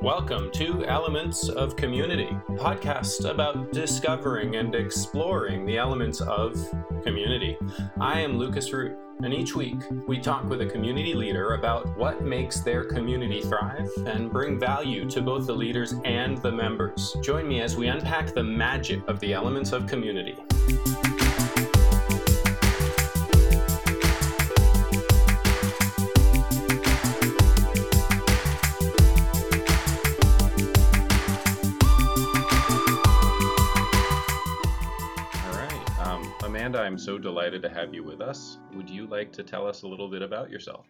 Welcome to Elements of Community, podcast about discovering and exploring the elements of community. I am Lucas Root, and each week we talk with a community leader about what makes their community thrive and bring value to both the leaders and the members. Join me as we unpack the magic of the elements of community. I'm so delighted to have you with us. Would you like to tell us a little bit about yourself?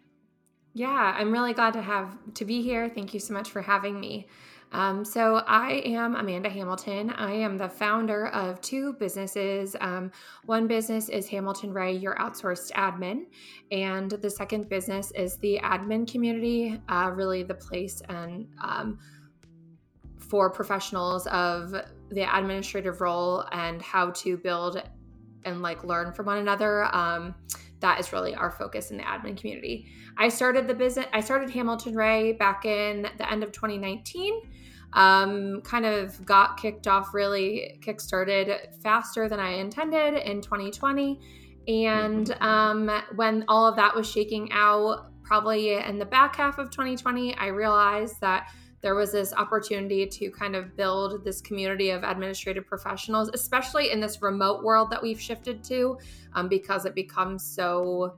Yeah, I'm really glad to have to be here. Thank you so much for having me. Um, so I am Amanda Hamilton. I am the founder of two businesses. Um, one business is Hamilton Raye, your outsourced admin, and the second business is the admin community, uh, really the place and um, for professionals of the administrative role and how to build and like learn from one another. Um, that is really our focus in the admin community. I started the business, I started Hamilton Raye back in the end of 2019. Um, kind of got kicked off, really kick started faster than I intended in 2020. And mm-hmm. um, when all of that was shaking out, probably in the back half of 2020, I realized that there was this opportunity to kind of build this community of administrative professionals, especially in this remote world that we've shifted to, um, because it becomes so,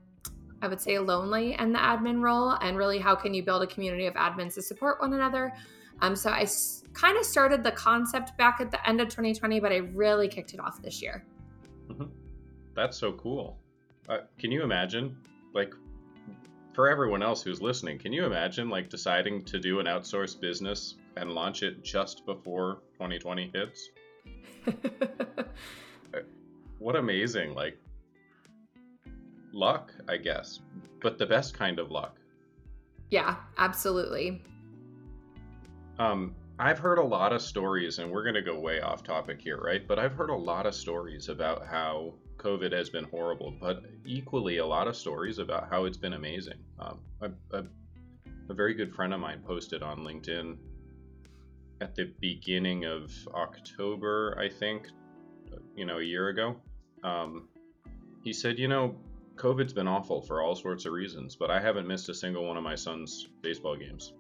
I would say, lonely in the admin role. And really, how can you build a community of admins to support one another? Um, so I s- kind of started the concept back at the end of 2020, but I really kicked it off this year. Mm-hmm. That's so cool. Uh, can you imagine, like, for everyone else who's listening, can you imagine like deciding to do an outsourced business and launch it just before 2020 hits? what amazing like luck, I guess, but the best kind of luck. Yeah, absolutely. Um, I've heard a lot of stories, and we're going to go way off topic here, right? But I've heard a lot of stories about how COVID has been horrible, but equally a lot of stories about how it's been amazing. Um, a, a, a, very good friend of mine posted on LinkedIn at the beginning of October, I think, you know, a year ago. Um, he said, you know, COVID's been awful for all sorts of reasons, but I haven't missed a single one of my son's baseball games.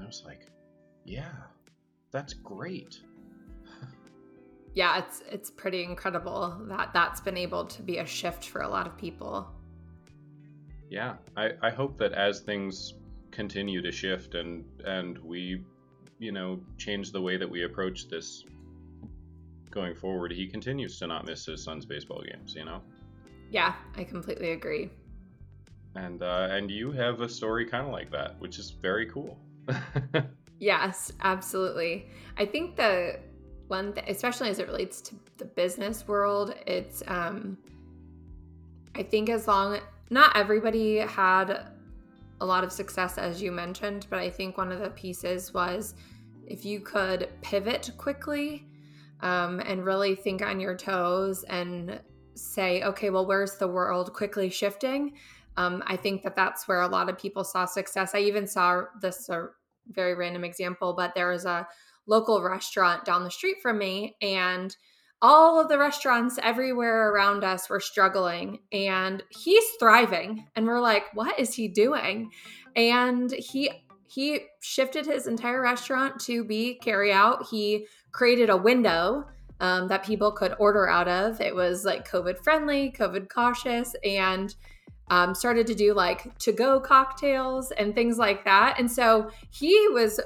I was like, yeah, that's great yeah, it's it's pretty incredible that that's been able to be a shift for a lot of people. Yeah, I, I hope that as things continue to shift and and we, you know, change the way that we approach this going forward, he continues to not miss his son's baseball games. You know. Yeah, I completely agree. And uh, and you have a story kind of like that, which is very cool. yes, absolutely. I think the one th- especially as it relates to the business world it's um i think as long not everybody had a lot of success as you mentioned but i think one of the pieces was if you could pivot quickly um, and really think on your toes and say okay well where's the world quickly shifting? Um, i think that that's where a lot of people saw success. I even saw this a very random example but there was a local restaurant down the street from me and all of the restaurants everywhere around us were struggling and he's thriving and we're like what is he doing? And he he shifted his entire restaurant to be carry out. He created a window um, that people could order out of. It was like covid friendly covid cautious and um, started to do like to go cocktails and things like that. And so he was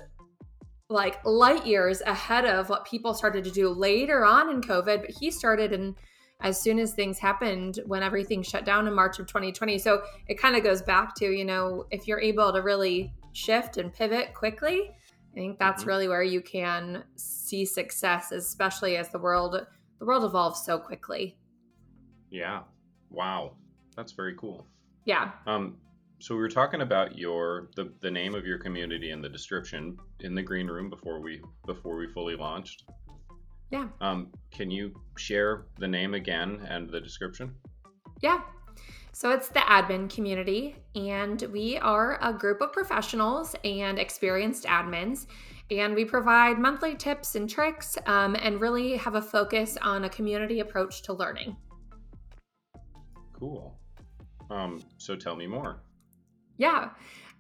like light years ahead of what people started to do later on in COVID, but he started and as soon as things happened when everything shut down in March of 2020. So it kind of goes back to, you know, if you're able to really shift and pivot quickly, I think that's mm-hmm. really where you can see success, especially as the world the world evolves so quickly. Yeah. Wow. That's very cool. Yeah. Um so we were talking about your the, the name of your community and the description in the green room before we before we fully launched. Yeah. Um, can you share the name again and the description? Yeah. So it's the admin community, and we are a group of professionals and experienced admins. And we provide monthly tips and tricks um, and really have a focus on a community approach to learning. Cool. Um, so tell me more. Yeah.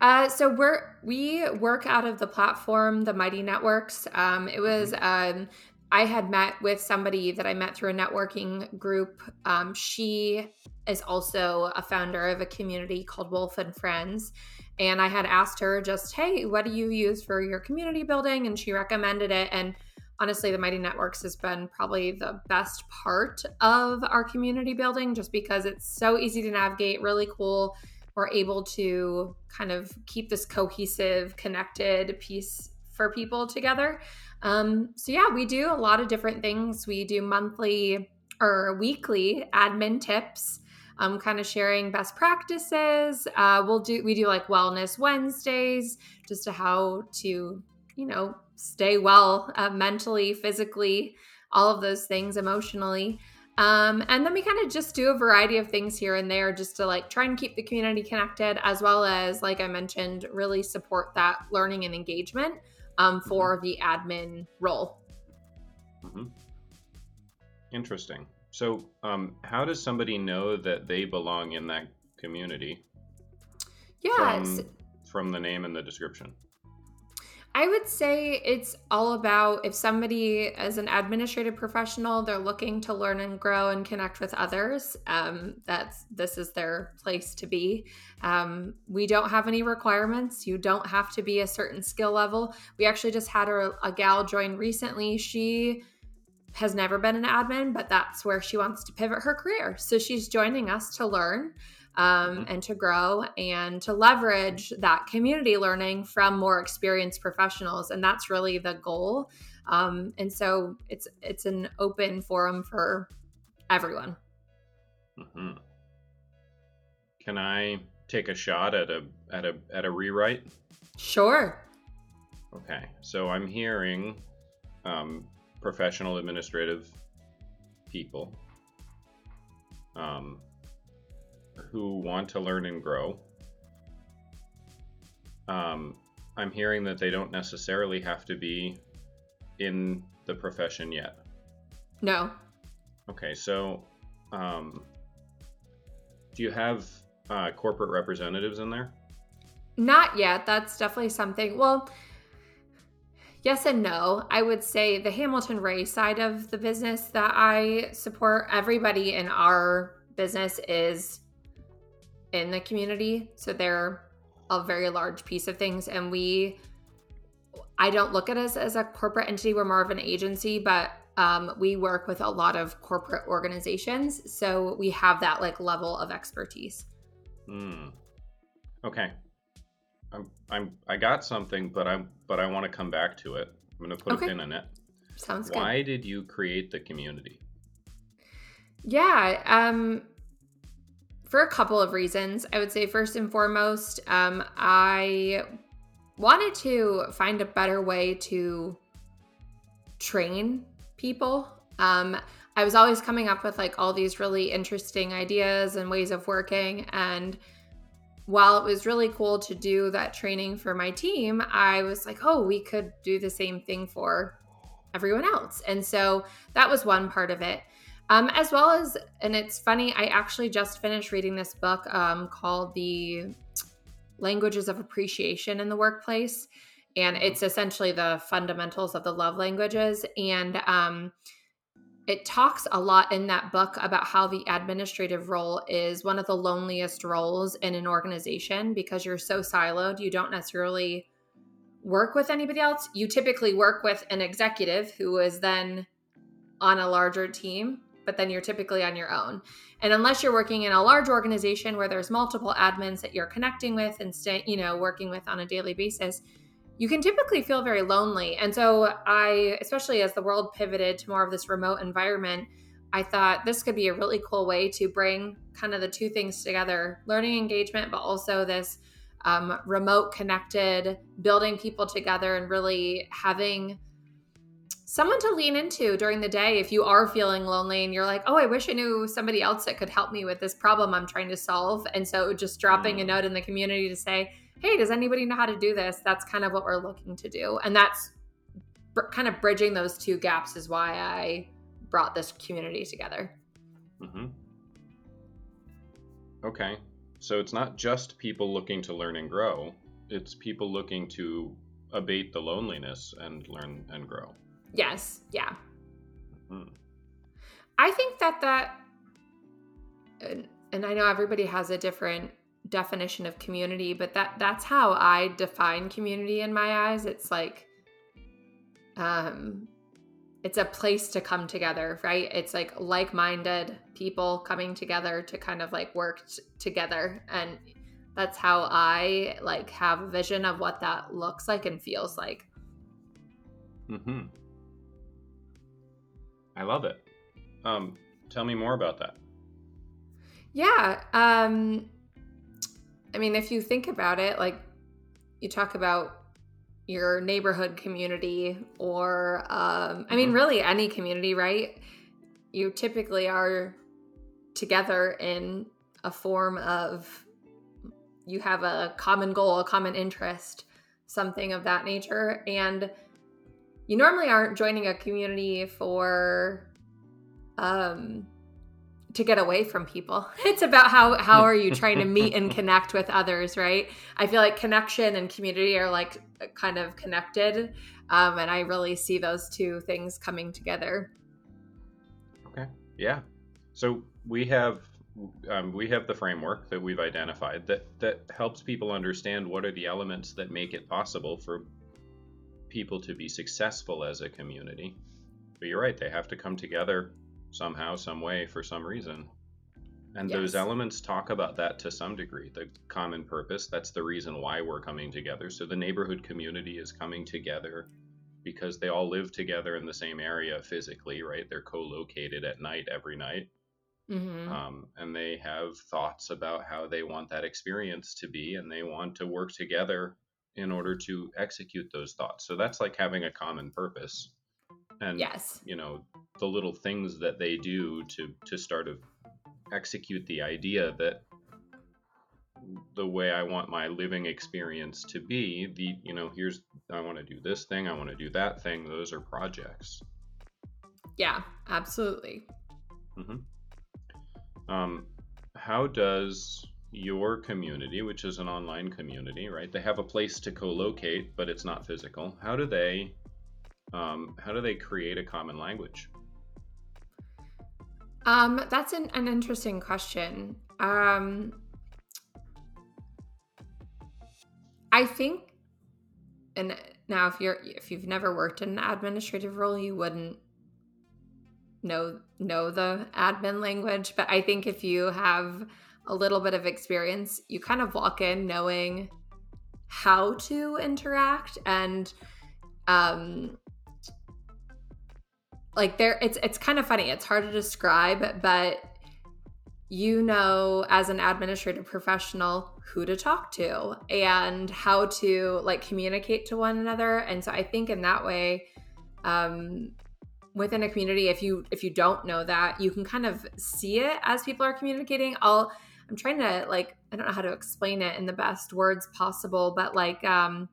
Uh, so we're we work out of the platform, the Mighty Networks. Um, it was mm-hmm. um, I had met with somebody that I met through a networking group. Um, she is also a founder of a community called Wolf and Friends. And I had asked her just, hey, what do you use for your community building? And she recommended it. And honestly, the Mighty Networks has been probably the best part of our community building just because it's so easy to navigate, really cool we're able to kind of keep this cohesive, connected piece for people together. Um, so, yeah, we do a lot of different things. We do monthly or weekly admin tips. Um, kind of sharing best practices. Uh, we'll do we do like wellness Wednesdays, just to how to you know stay well uh, mentally, physically, all of those things emotionally. Um, and then we kind of just do a variety of things here and there just to like try and keep the community connected, as well as, like I mentioned, really support that learning and engagement um, mm-hmm. for the admin role. Mm-hmm. Interesting. So, um, how does somebody know that they belong in that community? Yes. From, from the name and the description. I would say it's all about if somebody, as an administrative professional, they're looking to learn and grow and connect with others. Um, that's this is their place to be. Um, we don't have any requirements. You don't have to be a certain skill level. We actually just had a, a gal join recently. She has never been an admin, but that's where she wants to pivot her career. So she's joining us to learn um, mm-hmm. and to grow and to leverage that community learning from more experienced professionals. And that's really the goal. Um, and so it's it's an open forum for everyone. Mm-hmm. can i take a shot at a at a at a rewrite? Sure. Okay. So i'm hearing um, professional administrative people um, who want to learn and grow. Um, I'm hearing that they don't necessarily have to be in the profession yet. No. Okay, so um, do you have uh, corporate representatives in there? Not yet. That's definitely something. Well, yes and no. I would say the Hamilton Raye side of the business that I support, everybody in our business is in the community. So they're a very large piece of things. And we, I don't look at us as a corporate entity. We're more of an agency, but um, we work with a lot of corporate organizations. So we have that like level of expertise. Hmm. Okay. I'm, I'm, I got something, but I'm, but I want to come back to it. I'm going to put okay. a pin in it. Sounds good. Why did you create the community? Yeah. Um, for a couple of reasons. I would say, first and foremost, um, I wanted to find a better way to train people. Um, I was always coming up with like all these really interesting ideas and ways of working. And while it was really cool to do that training for my team, I was like, oh, we could do the same thing for everyone else. And so that was one part of it. Um, as well as, and it's funny, I actually just finished reading this book um, called The Languages of Appreciation in the Workplace. And it's essentially the fundamentals of the love languages. And um, it talks a lot in that book about how the administrative role is one of the loneliest roles in an organization because you're so siloed. You don't necessarily work with anybody else. You typically work with an executive who is then on a larger team but then you're typically on your own. And unless you're working in a large organization where there's multiple admins that you're connecting with and stay, you know, working with on a daily basis, you can typically feel very lonely. And so I, especially as the world pivoted to more of this remote environment, I thought this could be a really cool way to bring kind of the two things together learning engagement, but also this um, remote connected, building people together and really having someone to lean into during the day if you are feeling lonely and you're like, oh, I wish I knew somebody else that could help me with this problem I'm trying to solve. And so just dropping mm. a note in the community to say, hey, does anybody know how to do this? That's kind of what we're looking to do. And that's br- kind of bridging those two gaps is why I brought this community together. Mm-hmm. Okay. So it's not just people looking to learn and grow, it's people looking to abate the loneliness and learn and grow. Yes. Yeah. Mm-hmm. I think that that, and, and I know everybody has a different definition of community, but that that's how I define community in my eyes. It's like, um, it's a place to come together, right? It's like like-minded people coming together to kind of like work t- together, and that's how I like have a vision of what that looks like and feels like. Hmm. I love it. Um, tell me more about that. Yeah. Um, I mean, if you think about it, like you talk about your neighborhood community, or um, I mean, mm-hmm. really any community, right? You typically are together in a form of you have a common goal, a common interest, something of that nature. And you normally aren't joining a community for um to get away from people. It's about how how are you trying to meet and connect with others, right? I feel like connection and community are like kind of connected, um, and I really see those two things coming together. Okay. Yeah. So we have um, we have the framework that we've identified that that helps people understand what are the elements that make it possible for people to be successful as a community. But you're right; they have to come together somehow, some way, for some reason. And yes. those elements talk about that to some degree. The common purpose, that's the reason why we're coming together. So the neighborhood community is coming together because they all live together in the same area physically, right? They're co located at night every night. Mm-hmm. Um, and they have thoughts about how they want that experience to be, and they want to work together in order to execute those thoughts. So that's like having a common purpose and yes you know the little things that they do to to start to execute the idea that the way I want my living experience to be the you know here's I want to do this thing I want to do that thing those are projects yeah absolutely mm-hmm. um how does your community which is an online community right they have a place to co-locate but it's not physical how do they um, how do they create a common language? Um, that's an, an interesting question. Um, I think, and now if you're if you've never worked in an administrative role, you wouldn't know know the admin language. But I think if you have a little bit of experience, you kind of walk in knowing how to interact and um, like there it's it's kind of funny it's hard to describe but you know as an administrative professional who to talk to and how to like communicate to one another and so i think in that way um within a community if you if you don't know that you can kind of see it as people are communicating. I'll i'm trying to like i don't know how to explain it in the best words possible but like um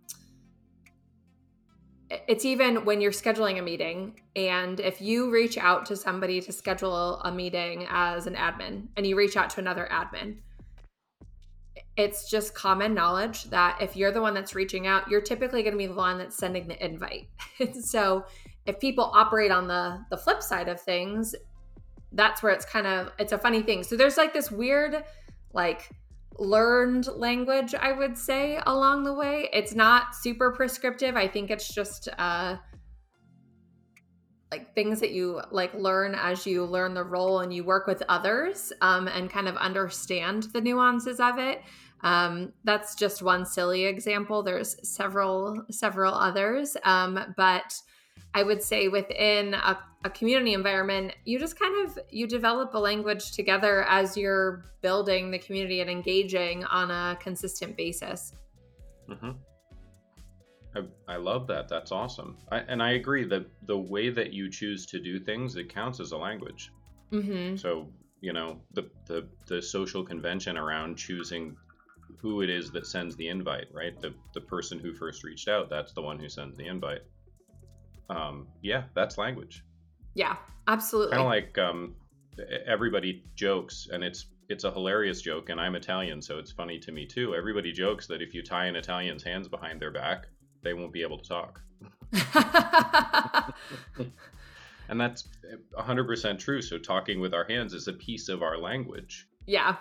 it's even when you're scheduling a meeting and if you reach out to somebody to schedule a meeting as an admin and you reach out to another admin it's just common knowledge that if you're the one that's reaching out you're typically going to be the one that's sending the invite. So if people operate on the the flip side of things that's where it's kind of it's a funny thing. So there's like this weird like learned language, I would say, along the way. It's not super prescriptive. I think it's just uh like things that you like learn as you learn the role and you work with others um, and kind of understand the nuances of it. Um, that's just one silly example. There's several several others, um, but I would say within a, a, community environment, you just kind of you develop a language together as you're building the community and engaging on a consistent basis. Mm-hmm. I, I love that. That's awesome. I, and I agree that the way that you choose to do things, it counts as a language. Mm-hmm. So, you know, the, the, the social convention around choosing who it is that sends the invite, right? The, the person who first reached out, that's the one who sends the invite. Um, yeah, that's language. Yeah, absolutely. Kind of like um, everybody jokes, and it's it's a hilarious joke, and I'm Italian, so it's funny to me too. Everybody jokes that if you tie an Italian's hands behind their back, they won't be able to talk. and that's 100% true. So, talking with our hands is a piece of our language. Yeah.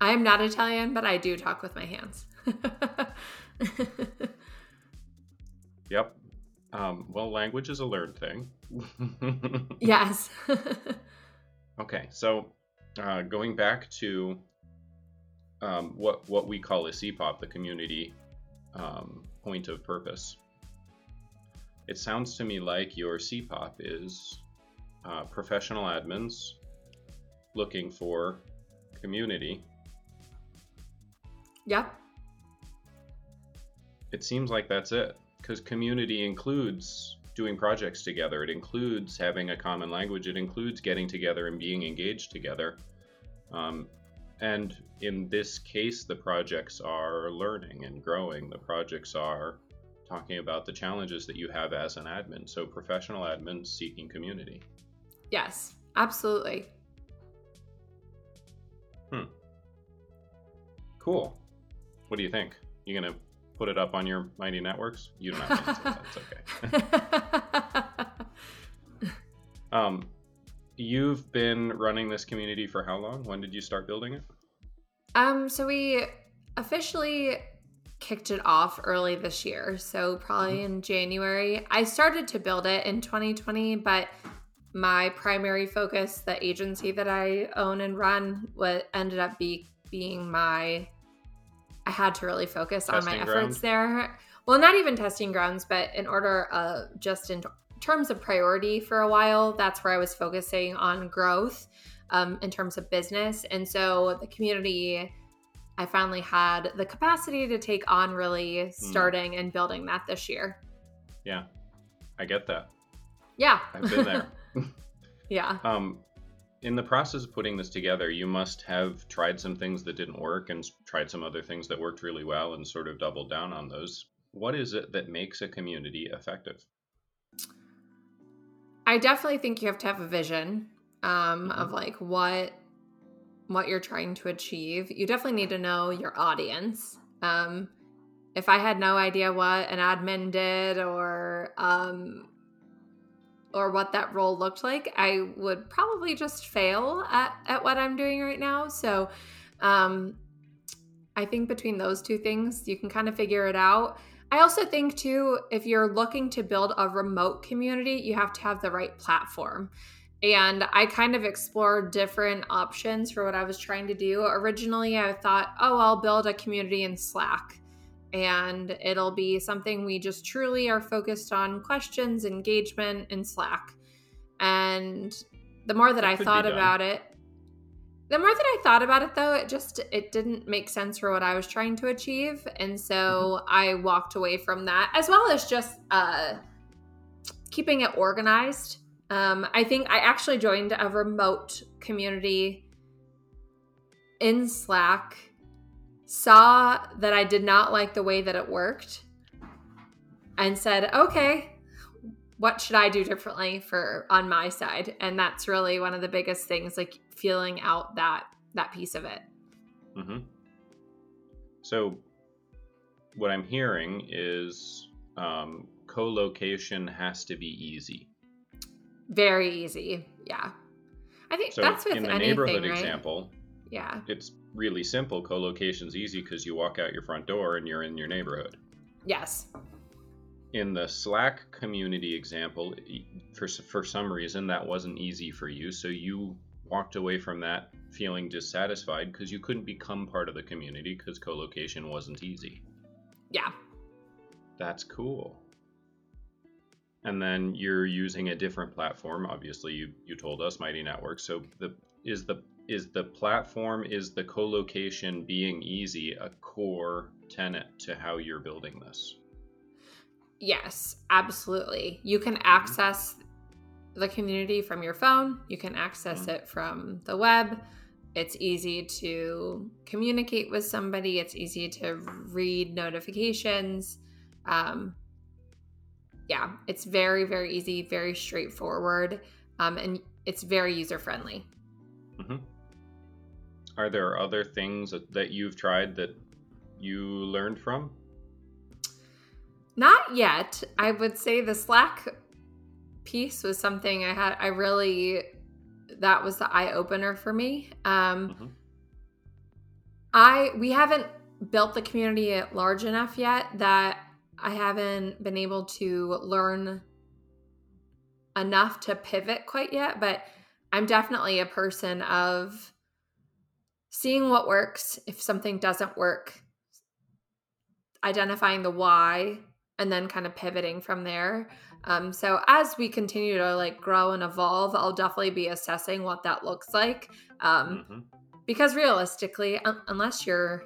I am not Italian, but I do talk with my hands. yep. Um, well, language is a learned thing. yes. okay, so uh, going back to um, what what we call a CPOP, the community um, point of purpose. It sounds to me like your CPOP is uh, professional admins looking for community. Yep. It seems like that's it because community includes doing projects together. It includes having a common language. It includes getting together and being engaged together. Um, and in this case, the projects are learning and growing. The projects are talking about the challenges that you have as an admin. So, professional admins seeking community. Yes, absolutely. Hmm. Cool. What do you think? You gonna put it up on your Mighty Networks? You don't have to answer that. It's okay. um, you've been running this community for how long? When did you start building it? Um, so we officially kicked it off early this year. So probably mm-hmm. in January. I started to build it in 2020, but my primary focus, the agency that I own and run, what ended up be being my I had to really focus testing on my efforts there. Well, not even testing grounds, but in order uh just in terms of priority for a while, that's where I was focusing on growth um, in terms of business. And so the community, I finally had the capacity to take on really hmm. starting mm. and building that this year. Yeah, I get that. Yeah. I've been there. yeah. Um, in the process of putting this together, you must have tried some things that didn't work and tried some other things that worked really well and sort of doubled down on those. What is it that makes a community effective? I definitely think you have to have a vision um, mm-hmm. of like what what you're trying to achieve. You definitely need to know your audience. Um, if I had no idea what an admin did or um, or what that role looked like, I would probably just fail at, at what I'm doing right now. So um, I think between those two things, you can kind of figure it out. I also think, too, if you're looking to build a remote community, you have to have the right platform. And I kind of explored different options for what I was trying to do. Originally, I thought, oh, I'll build a community in Slack and it'll be something we just truly are focused on questions, engagement in Slack. And the more that, that I thought about it, the more that I thought about it though, it just it didn't make sense for what I was trying to achieve. And so mm-hmm. I walked away from that as well as just uh keeping it organized. Um I think I actually joined a remote community in Slack, saw that I did not like the way that it worked, and said, "Okay, what should I do differently for on my side?" And that's really one of the biggest things like feeling out that that piece of it. Mm-hmm. So, what I'm hearing is um, co-location has to be easy. Very easy, yeah. I think so that's with in the anything, neighborhood right? example. Yeah, it's really simple. Co-location's easy because you walk out your front door and you're in your neighborhood. Yes. In the Slack community example, for for some reason that wasn't easy for you, so you walked away from that feeling dissatisfied because you couldn't become part of the community because co-location wasn't easy. Yeah. That's cool. And then you're using a different platform. Obviously, you you told us Mighty Network. So the is the is the platform is the co-location being easy a core tenet to how you're building this? Yes, absolutely. You can mm-hmm. access the community from your phone, you can access mm-hmm. it from the web. It's easy to communicate with somebody, it's easy to read notifications. Um, yeah, it's very, very easy, very straightforward, um, and it's very user friendly. Mm-hmm. Are there other things that you've tried that you learned from? Not yet. I would say the Slack piece was something I had. I really that was the eye opener for me. Um, mm-hmm. I we haven't built the community large enough yet that I haven't been able to learn enough to pivot quite yet, but I'm definitely a person of seeing what works. If something doesn't work, identifying the why and then kind of pivoting from there. Um, so as we continue to like grow and evolve, I'll definitely be assessing what that looks like. Um, mm-hmm. Because realistically, un- unless you're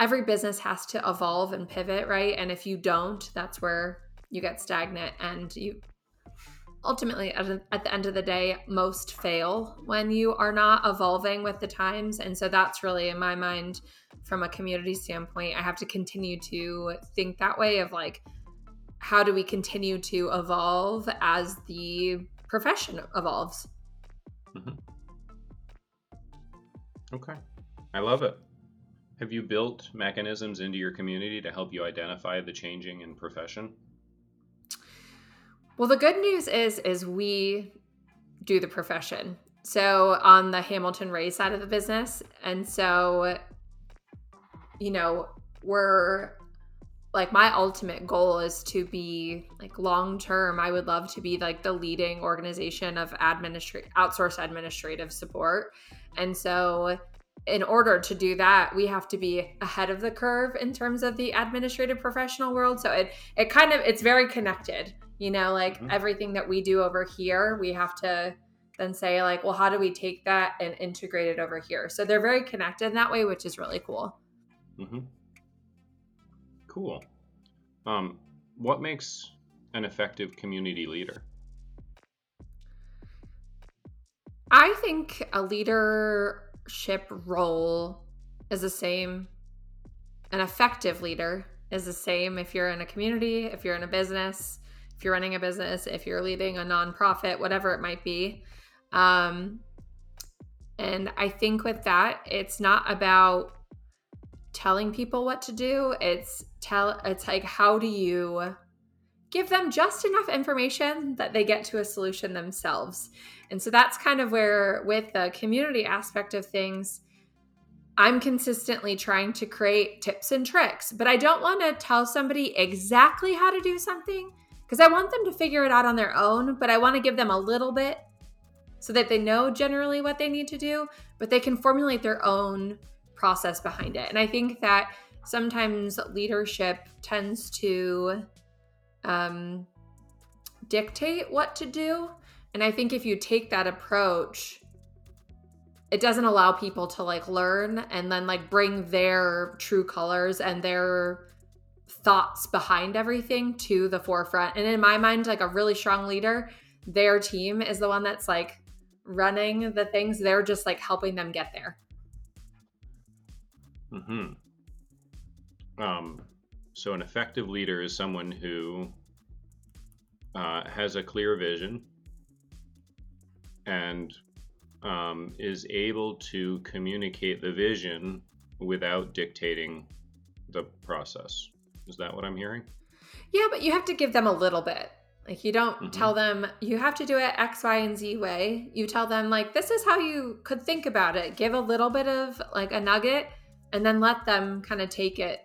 every business has to evolve and pivot, right? And if you don't, that's where you get stagnant and you ultimately at, the end of the day most fail when you are not evolving with the times. And so that's really in my mind from a community standpoint i have to continue to think that way of like how do we continue to evolve as the profession evolves? Mm-hmm. okay. I love it. Have you built mechanisms into your community to help you identify the changing in profession well, the good news is is we do the profession. So on the Hamilton Raye side of the business, and so you know, we're like my ultimate goal is to be like long term i would love to be like the leading organization of administrative outsource administrative support. And so in order to do that we have to be ahead of the curve in terms of the administrative professional world. So it it kind of it's very connected you know like mm-hmm. everything that we do over here we have to then say like well how do we take that and integrate it over here so they're very connected in that way which is really cool mm-hmm. cool um, what makes an effective community leader i think a leadership role is the same an effective leader is the same if you're in a community if you're in a business if you're running a business, if you're leading a nonprofit, whatever it might be. Um, and I think with that, it's not about telling people what to do. It's tell it's like how do you give them just enough information that they get to a solution themselves. And so that's kind of where with the community aspect of things, I'm consistently trying to create tips and tricks, but I don't want to tell somebody exactly how to do something because I want them to figure it out on their own, but I want to give them a little bit so that they know generally what they need to do, but they can formulate their own process behind it. And I think that sometimes leadership tends to um, dictate what to do. And I think if you take that approach, it doesn't allow people to like learn and then like bring their true colors and their thoughts behind everything to the forefront. And in my mind, like a really strong leader, their team is the one that's like running the things. They're just like helping them get there. Hmm. Um. So an effective leader is someone who uh, has a clear vision and um, is able to communicate the vision without dictating the process. Is that what I'm hearing? Yeah, but you have to give them a little bit. Like you don't mm-hmm. tell them you have to do it X, Y, and Z way. You tell them like this is how you could think about it. Give a little bit of like a nugget and then let them kind of take it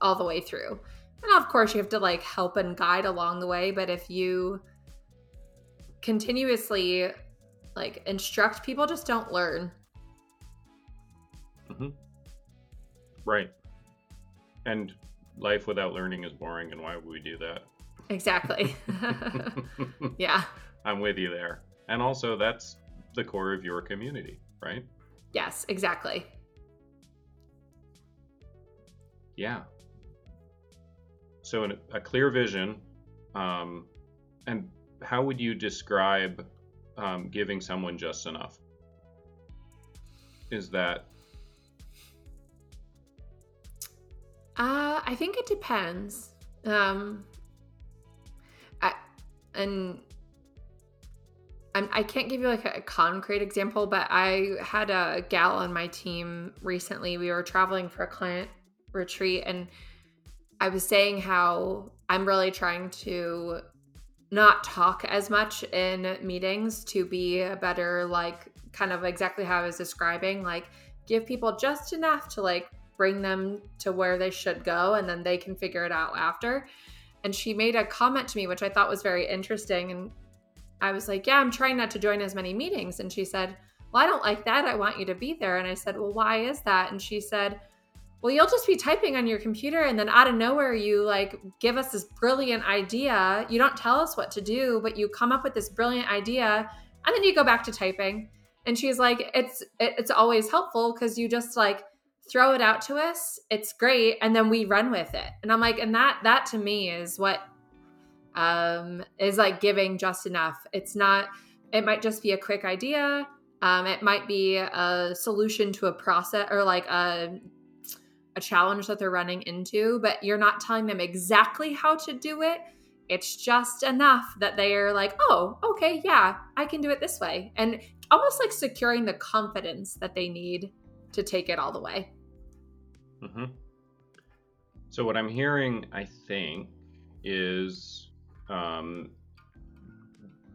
all the way through. And of course you have to like help and guide along the way, but if you continuously like instruct people just don't learn. Mm-hmm. Right. And life without learning is boring, and why would we do that? Exactly. yeah. I'm with you there. And also, that's the core of your community, right? Yes, exactly. Yeah. so an, a clear vision, um, and how would you describe um, giving someone just enough? Is that? Uh, I think it depends. Um, I and I'm, I can't give you like a, a concrete example, but I had a gal on my team recently. We were traveling for a client retreat, and I was saying how I'm really trying to not talk as much in meetings to be a better, like, kind of exactly how I was describing, like, give people just enough to like bring them to where they should go, and then they can figure it out after. And she made a comment to me, which I thought was very interesting. And I was like, Yeah, I'm trying not to join as many meetings. And she said, Well, I don't like that. I want you to be there. And I said, Well, why is that? And she said, Well, you'll just be typing on your computer and then out of nowhere you like give us this brilliant idea. You don't tell us what to do, but you come up with this brilliant idea and then you go back to typing. And she's like, It's it's always helpful because you just like throw it out to us. It's great and then we run with it. And I'm like, and that that to me is what um, is like giving just enough. It's not, it might just be a quick idea. Um, it might be a solution to a process or like a, a challenge that they're running into, but you're not telling them exactly how to do it. It's just enough that they are like, oh, okay, yeah, I can do it this way. And almost like securing the confidence that they need to take it all the way. Mm-hmm. So, what I'm hearing, I think, is um,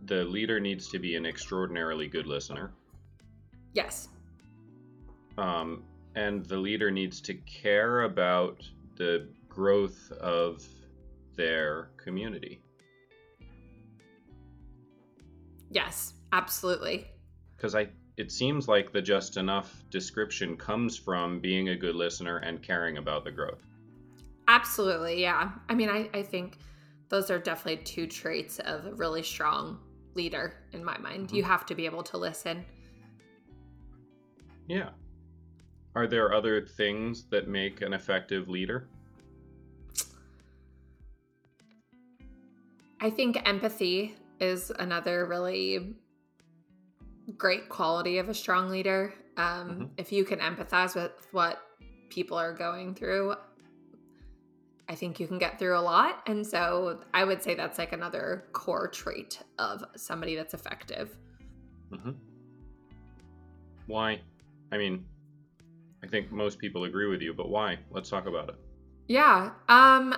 the leader needs to be an extraordinarily good listener. Yes. Um, and the leader needs to care about the growth of their community. Yes, absolutely. Because I, it seems like the just enough description comes from being a good listener and caring about the growth. Absolutely, yeah. I mean, I, I think those are definitely two traits of a really strong leader in my mind. Mm-hmm. You have to be able to listen. Yeah. Are there other things that make an effective leader? I think empathy is another really great quality of a strong leader. Um, mm-hmm. If you can empathize with what people are going through, I think you can get through a lot. And so I would say that's like another core trait of somebody that's effective. Mm-hmm. Why? I mean, I think most people agree with you, but why? Let's talk about it. Yeah. Um,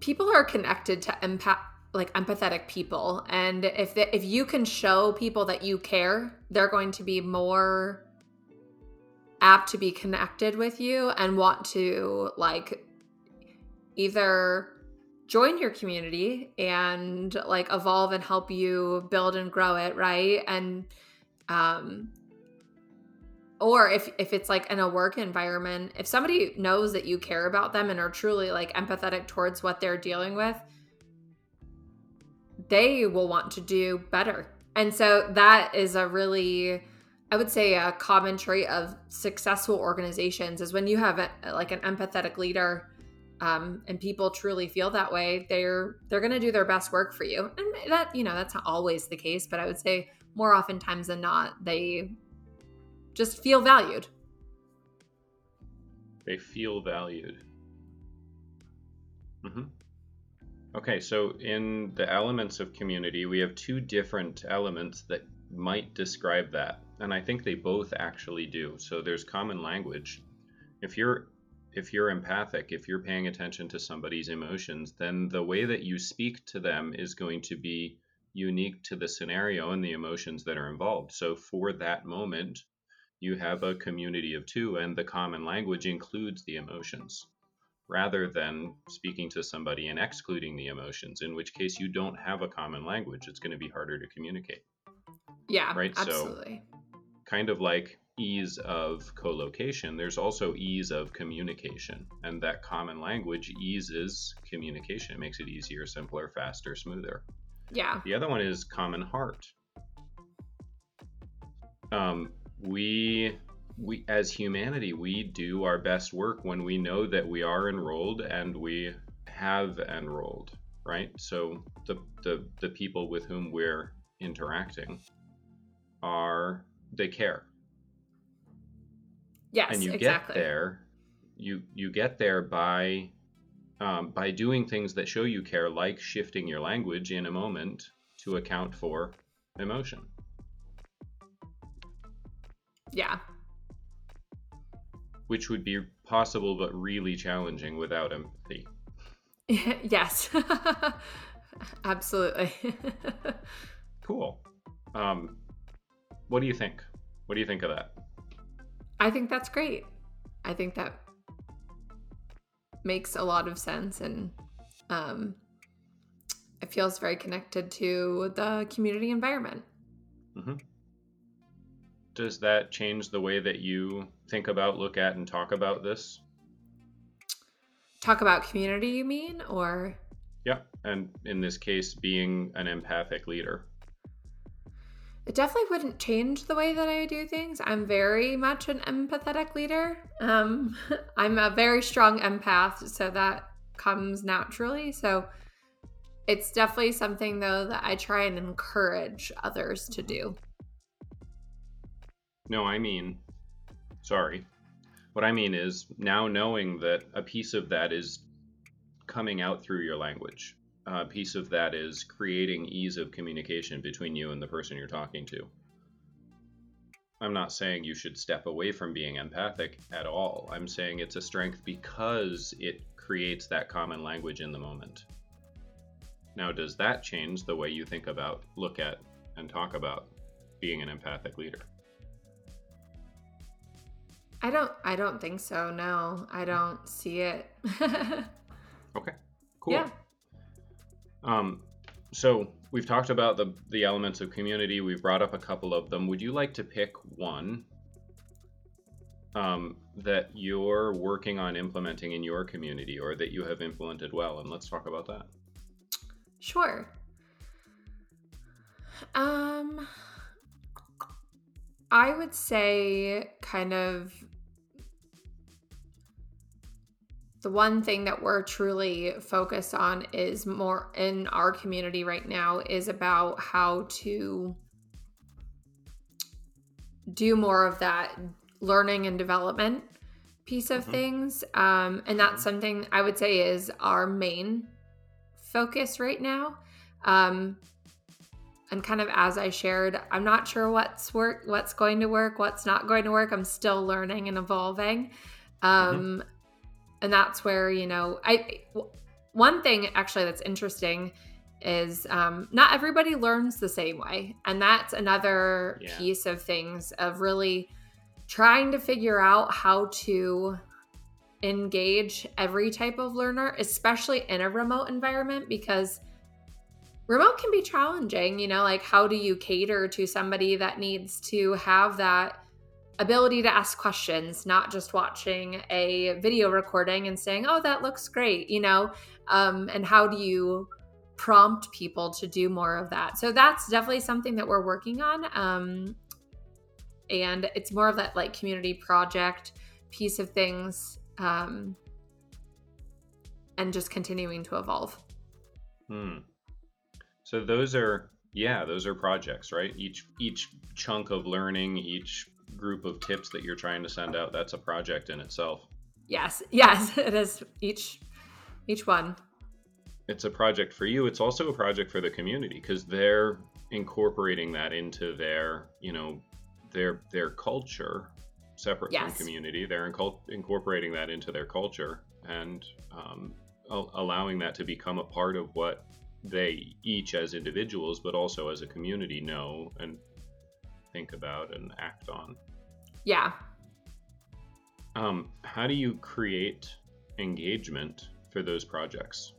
people are connected to empath like empathetic people. And if the, if you can show people that you care they're going to be more apt to be connected with you and want to like either join your community and like evolve and help you build and grow it right? And um or if if it's like in a work environment if somebody knows that you care about them and are truly like empathetic towards what they're dealing with they will want to do better and so that is a really I would say a common trait of successful organizations is when you have a, like an empathetic leader um, and people truly feel that way, they're they're going to do their best work for you. And that you know that's not always the case, but I would say more oftentimes than not, they just feel valued. They feel valued. Mm-hmm. Okay, so in the elements of community, we have two different elements that might describe that and I think they both actually do. So there's common language. If you're if you're empathic, if you're paying attention to somebody's emotions, then the way that you speak to them is going to be unique to the scenario and the emotions that are involved. So for that moment, you have a community of two, and the common language includes the emotions rather than speaking to somebody and excluding the emotions, in which case you don't have a common language. It's going to be harder to communicate. Yeah, right. Absolutely. So kind of like ease of co-location, there's also ease of communication. And that common language eases communication. It makes it easier, simpler, faster, smoother. Yeah. The other one is common heart. Um, we we as humanity we do our best work when we know that we are enrolled and we have enrolled right? So the the, the people with whom we're interacting are they care. Yes and you exactly. get there you you get there by um, by doing things that show you care like shifting your language in a moment to account for emotion. Yeah which would be possible but really challenging without empathy. yes, absolutely. cool. Um, what do you think? What do you think of that? I think that's great. I think that makes a lot of sense and um, it feels very connected to the community environment. Mm-hmm does that change the way that you think about, look at, and talk about this? Talk about community, you mean, or? Yeah, and in this case, being an empathic leader. It definitely wouldn't change the way that I do things. I'm very much an empathetic leader. Um, I'm a very strong empath, so that comes naturally. So it's definitely something, though, that I try and encourage others to do. No, I mean, sorry. What I mean is now knowing that a piece of that is coming out through your language, a piece of that is creating ease of communication between you and the person you're talking to. I'm not saying you should step away from being empathic at all. I'm saying it's a strength because it creates that common language in the moment. Now, does that change the way you think about, look at, and talk about being an empathic leader? I don't I don't think so. No. I don't see it. okay. Cool. Yeah. Um so we've talked about the the elements of community. We've brought up a couple of them. Would you like to pick one um, that you're working on implementing in your community or that you have implemented well? And let's talk about that. Sure. Um, I would say kind of the one thing that we're truly focused on is more in our community right now is about how to do more of that learning and development piece of mm-hmm. things um, and that's mm-hmm. something i would say is our main focus right now um, and kind of as i shared i'm not sure what's work what's going to work what's not going to work. I'm still learning and evolving. Um, mm-hmm. and that's where you know i one thing actually that's interesting is um, not everybody learns the same way. And that's another yeah. piece of things of really trying to figure out how to engage every type of learner especially in a remote environment because remote can be challenging you know like how do you cater to somebody that needs to have that ability to ask questions, not just watching a video recording and saying, oh, that looks great, you know? Um, and how do you prompt people to do more of that? So that's definitely something that we're working on. Um, and it's more of that like community project piece of things um, and just continuing to evolve. Hmm. So those are yeah, those are projects, right? Each each chunk of learning, each group of tips that you're trying to send out, that's a project in itself. Yes, yes, it is each each one. It's a project for you. It's also a project for the community because they're incorporating that into their, you know, their their culture, separate yes. from community. They're incul- incorporating that into their culture and um, allowing that to become a part of what they each as individuals, but also as a community know and think about and act on. Yeah. Um, how do you create engagement for those projects?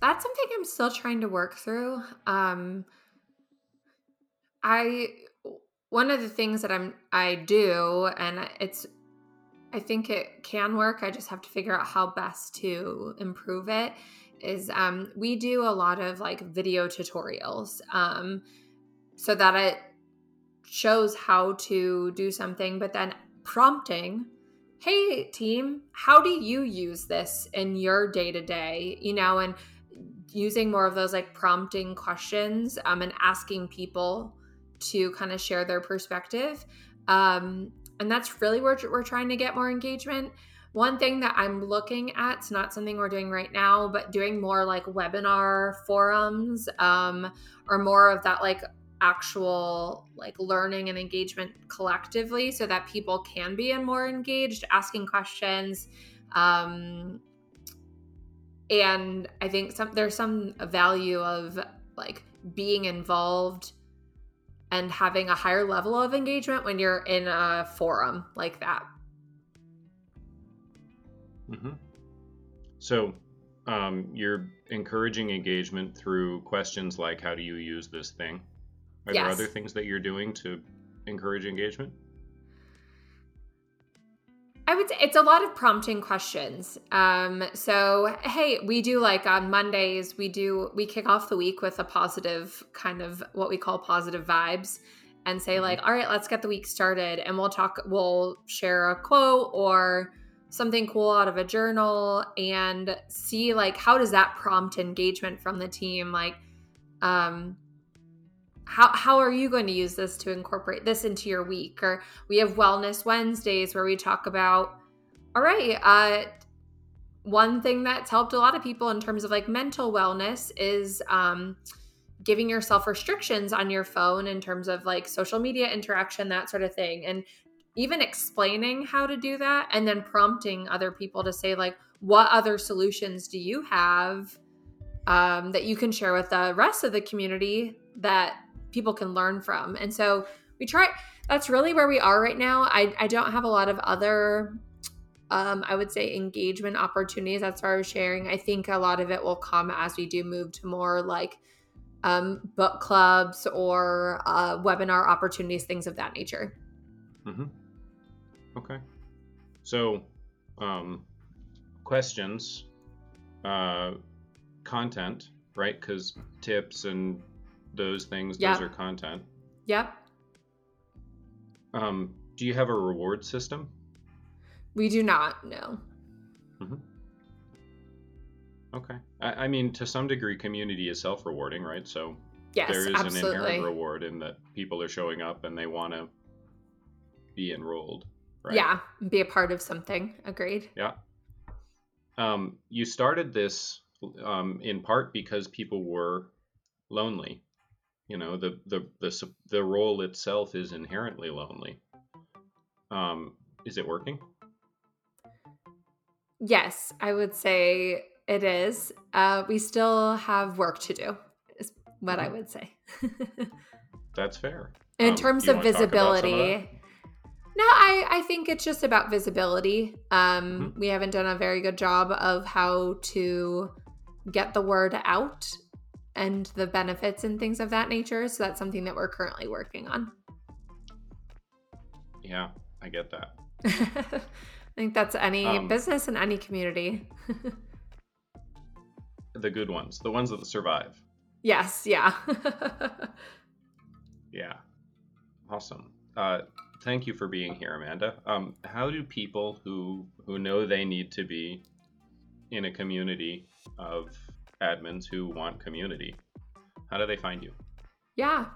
That's something I'm still trying to work through. Um, I one of the things that I'm I do, and it's I think it can work. I just have to figure out how best to improve it. Is um, we do a lot of like video tutorials. Um, so that it shows how to do something, but then prompting, hey, team, how do you use this in your day to day? You know, and using more of those like prompting questions um, and asking people to kind of share their perspective. Um, and that's really where we're trying to get more engagement. One thing that I'm looking at, it's not something we're doing right now, but doing more like webinar forums um, or more of that like actual like learning and engagement collectively so that people can be more engaged, asking questions. Um, and I think some there's some value of like being involved and having a higher level of engagement when you're in a forum like that. Mm-hmm. So, um, you're encouraging engagement through questions like, "How do you use this thing?" Are yes. there other things that you're doing to encourage engagement? I would say it's a lot of prompting questions. Um, so, hey, we do like on Mondays, we do, we kick off the week with a positive kind of what we call positive vibes and say, mm-hmm. like, all right, let's get the week started. And we'll talk, we'll share a quote or something cool out of a journal and see, like, how does that prompt engagement from the team? Like, um, how how are you going to use this to incorporate this into your week or we have wellness wednesdays where we talk about all right uh one thing that's helped a lot of people in terms of like mental wellness is um giving yourself restrictions on your phone in terms of like social media interaction that sort of thing and even explaining how to do that and then prompting other people to say like what other solutions do you have um, that you can share with the rest of the community that people can learn from. And so we try that's really where we are right now. I, I don't have a lot of other um, I would say engagement opportunities. That's where I was sharing. I think a lot of it will come as we do move to more like um, book clubs or uh, webinar opportunities, things of that nature. Mm-hmm. Okay. So, um, questions, uh, content, right? Because tips and those things. Yep. Those are content. Yep. Um, do you have a reward system? We do not. No. Mm-hmm. Okay. I, I, mean, to some degree, community is self-rewarding, right? So yes, there is absolutely. an inherent reward in that people are showing up and they want to be enrolled. Right? Yeah, be a part of something. Agreed. Yeah. Um, you started this um, in part because people were lonely you know the the the the role itself is inherently lonely um is it working yes i would say it is uh we still have work to do is what mm-hmm. i would say that's fair in um, terms of visibility no i i think it's just about visibility um mm-hmm. we haven't done a very good job of how to get the word out and the benefits and things of that nature. So that's something that we're currently working on. Yeah, I get that. I think that's any um, business in any community. the good ones, the ones that survive. Yes, yeah. yeah. Awesome. Uh, thank you for being here, Amanda. Um, how do people who who know they need to be in a community of admins who want community. How do they find you? Yeah.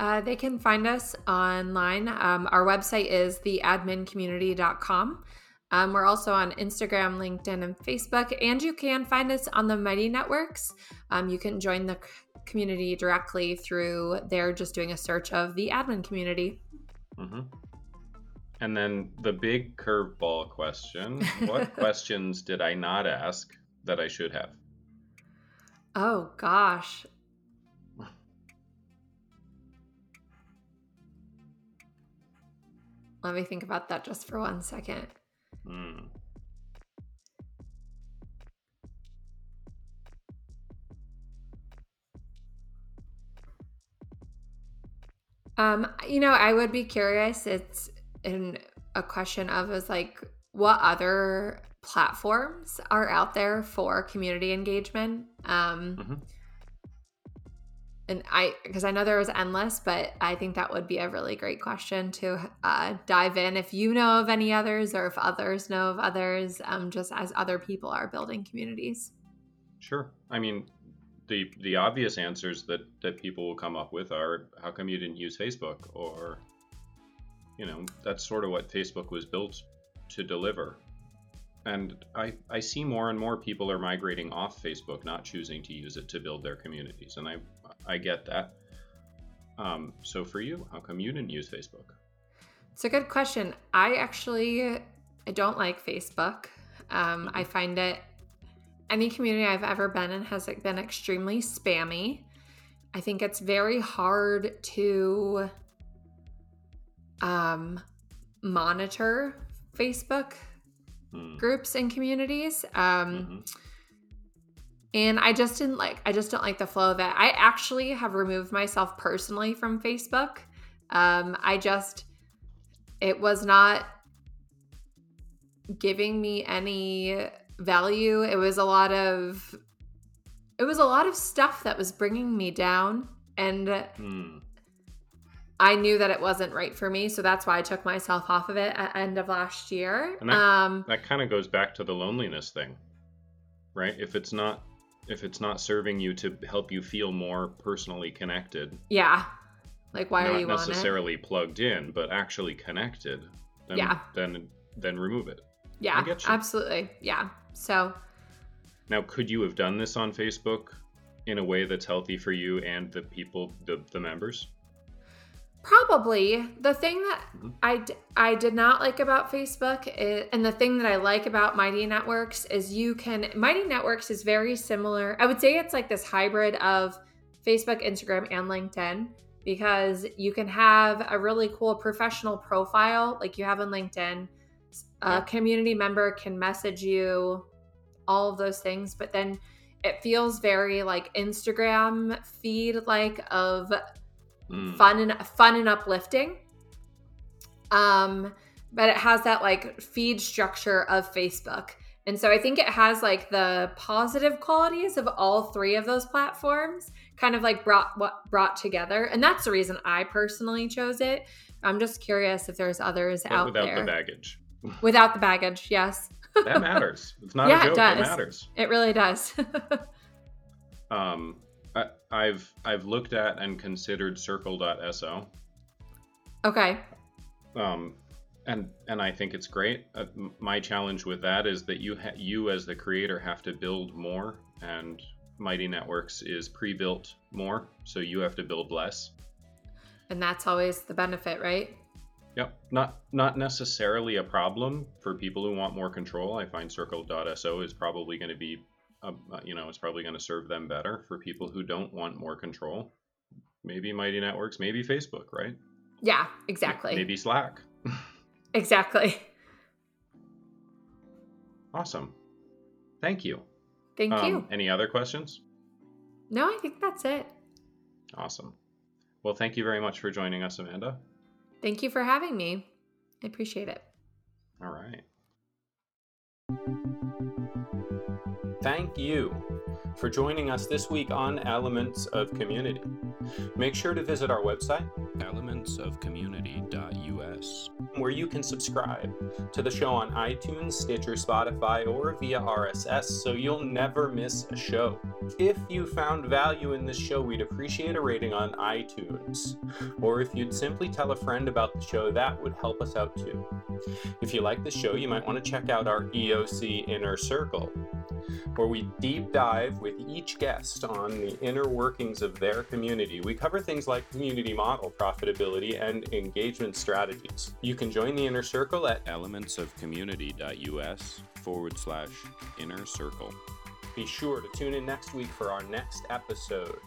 Uh, they can find us online. Um, our website is theadmincommunity.com. Um, we're also on Instagram, LinkedIn, and Facebook, and you can find us on the Mighty Networks. Um, you can join the community directly through there, just doing a search of the admin community. Mm-hmm. And then the big curveball question What questions did I not ask that I should have? Oh gosh. Let me think about that just for one second. Mm. Um, you know, I would be curious. It's in a question of is like what other platforms are out there for community engagement. Um, mm-hmm. and I because I know there was endless, but I think that would be a really great question to uh, dive in. If you know of any others, or if others know of others, um, just as other people are building communities. Sure. I mean, the the obvious answers that that people will come up with are, how come you didn't use Facebook? Or, you know, that's sort of what Facebook was built to deliver. And I, I see more and more people are migrating off Facebook, not choosing to use it to build their communities. And I, I get that. Um, so for you, how come you didn't use Facebook? It's a good question. I actually I don't like Facebook. Um, I find it any community I've ever been in has been extremely spammy. I think it's very hard to um, monitor Facebook mm. groups and communities. Um, mm-hmm. And I just didn't like, I just don't like the flow of it. I actually have removed myself personally from Facebook. Um, I just, it was not giving me any value. It was a lot of, it was a lot of stuff that was bringing me down. And mm. I knew that it wasn't right for me, so that's why I took myself off of it at end of last year. And that, um, that kind of goes back to the loneliness thing, right? If it's not if it's not serving you to help you feel more personally connected, yeah, like why are you necessarily plugged in, but actually connected? Then, yeah, then then remove it. Yeah, absolutely. Yeah. So now, could you have done this on Facebook in a way that's healthy for you and the people, the the members? Probably the thing that mm-hmm. I, I did not like about Facebook is, and the thing that I like about Mighty Networks is you can Mighty Networks is very similar. I would say it's like this hybrid of Facebook, Instagram, and LinkedIn because you can have a really cool professional profile like you have on LinkedIn. A community member can message you, all of those things, but then it feels very like Instagram feed like of mm. fun and fun and uplifting. Um, but it has that like feed structure of Facebook. And so I think it has like the positive qualities of all three of those platforms kind of like brought what brought together. And that's the reason I personally chose it. I'm just curious if there's others but out without there. Without the baggage. Without the baggage, yes. that matters. It's not yeah, a joke. It, does. it matters. It really does. um, I, have I've looked at and considered Circle.so. Okay. Um, and and I think it's great. Uh, my challenge with that is that you ha- you as the creator have to build more, and Mighty Networks is pre-built more, so you have to build less. And that's always the benefit, right? Yep. Not not necessarily a problem for people who want more control. I find Circle.so is probably going to be uh, you know, it's probably going to serve them better for people who don't want more control. Maybe Mighty Networks, maybe Facebook, right? Yeah, exactly. Maybe Slack. exactly. Awesome. Thank you. Thank um, you. Any other questions? No, I think that's it. Awesome. Well, thank you very much for joining us, Amanda. Thank you for having me. I appreciate it. All right. Thank you for joining us this week on Elements of Community. Make sure to visit our website, elementsofcommunity.us, where you can subscribe to the show on iTunes, Stitcher, Spotify, or via RSS so you'll never miss a show. If you found value in this show, we'd appreciate a rating on iTunes. Or if you'd simply tell a friend about the show, that would help us out too. If you like the show, you might want to check out our EOC Inner Circle where we deep dive with each guest on the inner workings of their community. We cover things like community model, profitability, and engagement strategies. You can join the inner circle at elementsofcommunity.us forward slash inner circle. Be sure to tune in next week for our next episode.